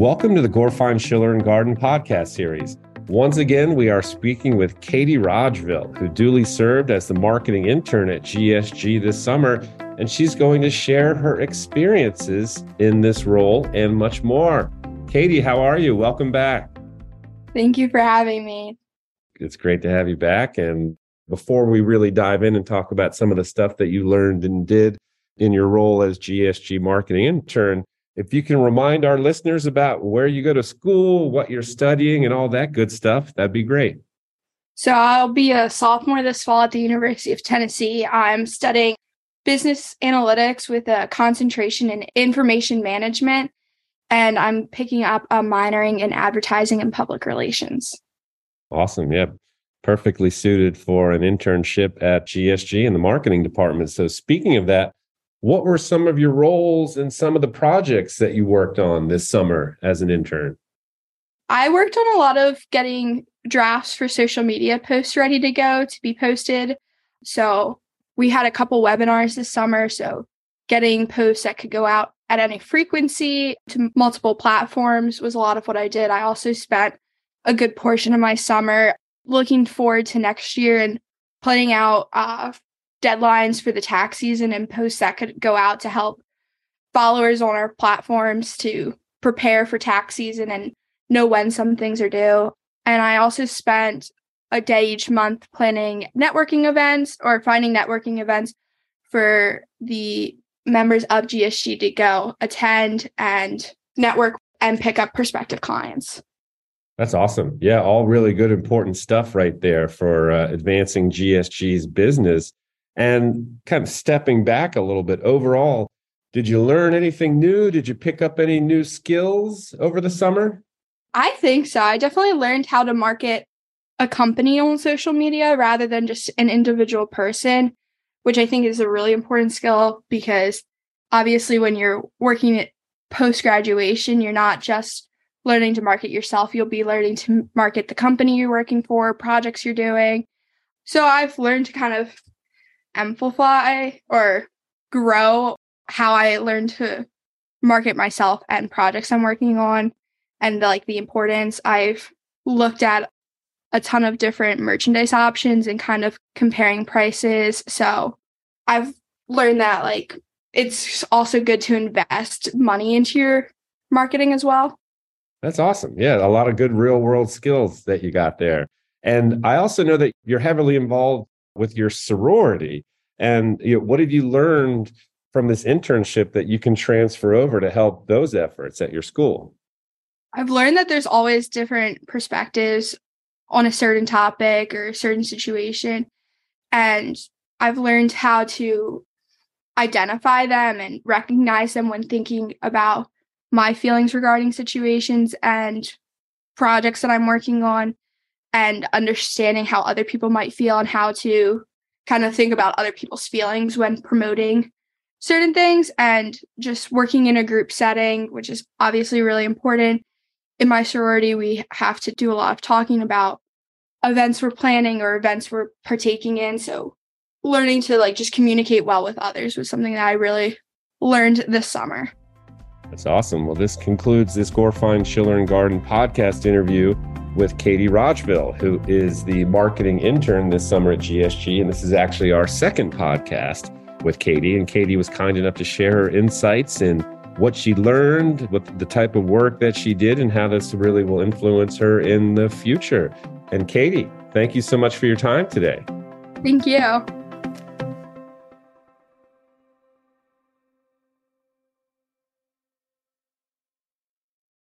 Welcome to the Gorfine Schiller and Gardyn podcast series. Once again, we are speaking with Katie Rodgville, who duly served as the marketing intern at GSG this summer, and she's going to share her experiences in this role and much more. Katie, how are you? Welcome back. Thank you for having me. It's great to have you back. And before we really dive in and talk about some of the stuff that you learned and did in your role as GSG marketing intern, if you can remind our listeners about where you go to school, what you're studying, and all that good stuff, that'd be great. So, I'll be a sophomore this fall at the University of Tennessee. I'm studying business analytics with a concentration in information management, and I'm picking up a minoring in advertising and public relations. Awesome. Yeah. Perfectly suited for an internship at GSG in the marketing department. So, speaking of that, what were some of your roles and some of the projects that you worked on this summer as an intern? I worked on a lot of getting drafts for social media posts ready to go to be posted. So we had a couple webinars this summer. So getting posts that could go out at any frequency to multiple platforms was a lot of what I did. I also spent a good portion of my summer looking forward to next year and planning out uh, deadlines for the tax season and posts that could go out to help followers on our platforms to prepare for tax season and know when some things are due. And I also spent a day each month planning networking events or finding networking events for the members of GSG to go attend and network and pick up prospective clients. That's awesome. Yeah, all really good, important stuff right there for uh, advancing GSG's business. And kind of stepping back a little bit overall, did you learn anything new? Did you pick up any new skills over the summer? I think so. I definitely learned how to market a company on social media rather than just an individual person, which I think is a really important skill because obviously when you're working at post graduation, you're not just learning to market yourself, you'll be learning to market the company you're working for, projects you're doing. So I've learned to kind of amplify or grow how I learn to market myself and projects I'm working on and like the importance. I've looked at a ton of different merchandise options and kind of comparing prices. So I've learned that like it's also good to invest money into your marketing as well. That's awesome. Yeah, a lot of good real world skills that you got there. And I also know that you're heavily involved with your sorority. And you know, what have you learned from this internship that you can transfer over to help those efforts at your school? I've learned that there's always different perspectives on a certain topic or a certain situation. And I've learned how to identify them and recognize them when thinking about my feelings regarding situations and projects that I'm working on and understanding how other people might feel and how to kind of think about other people's feelings when promoting certain things and just working in a group setting, which is obviously really important. In my sorority, we have to do a lot of talking about events we're planning or events we're partaking in. So learning to like just communicate well with others was something that I really learned this summer. That's awesome. Well, this concludes this Gorfine Schiller and Gardyn podcast interview with Katie Rodgville, who is the marketing intern this summer at GSG. And this is actually our second podcast with Katie. And Katie was kind enough to share her insights and what she learned, what the type of work that she did, and how this really will influence her in the future. And Katie, thank you so much for your time today. Thank you.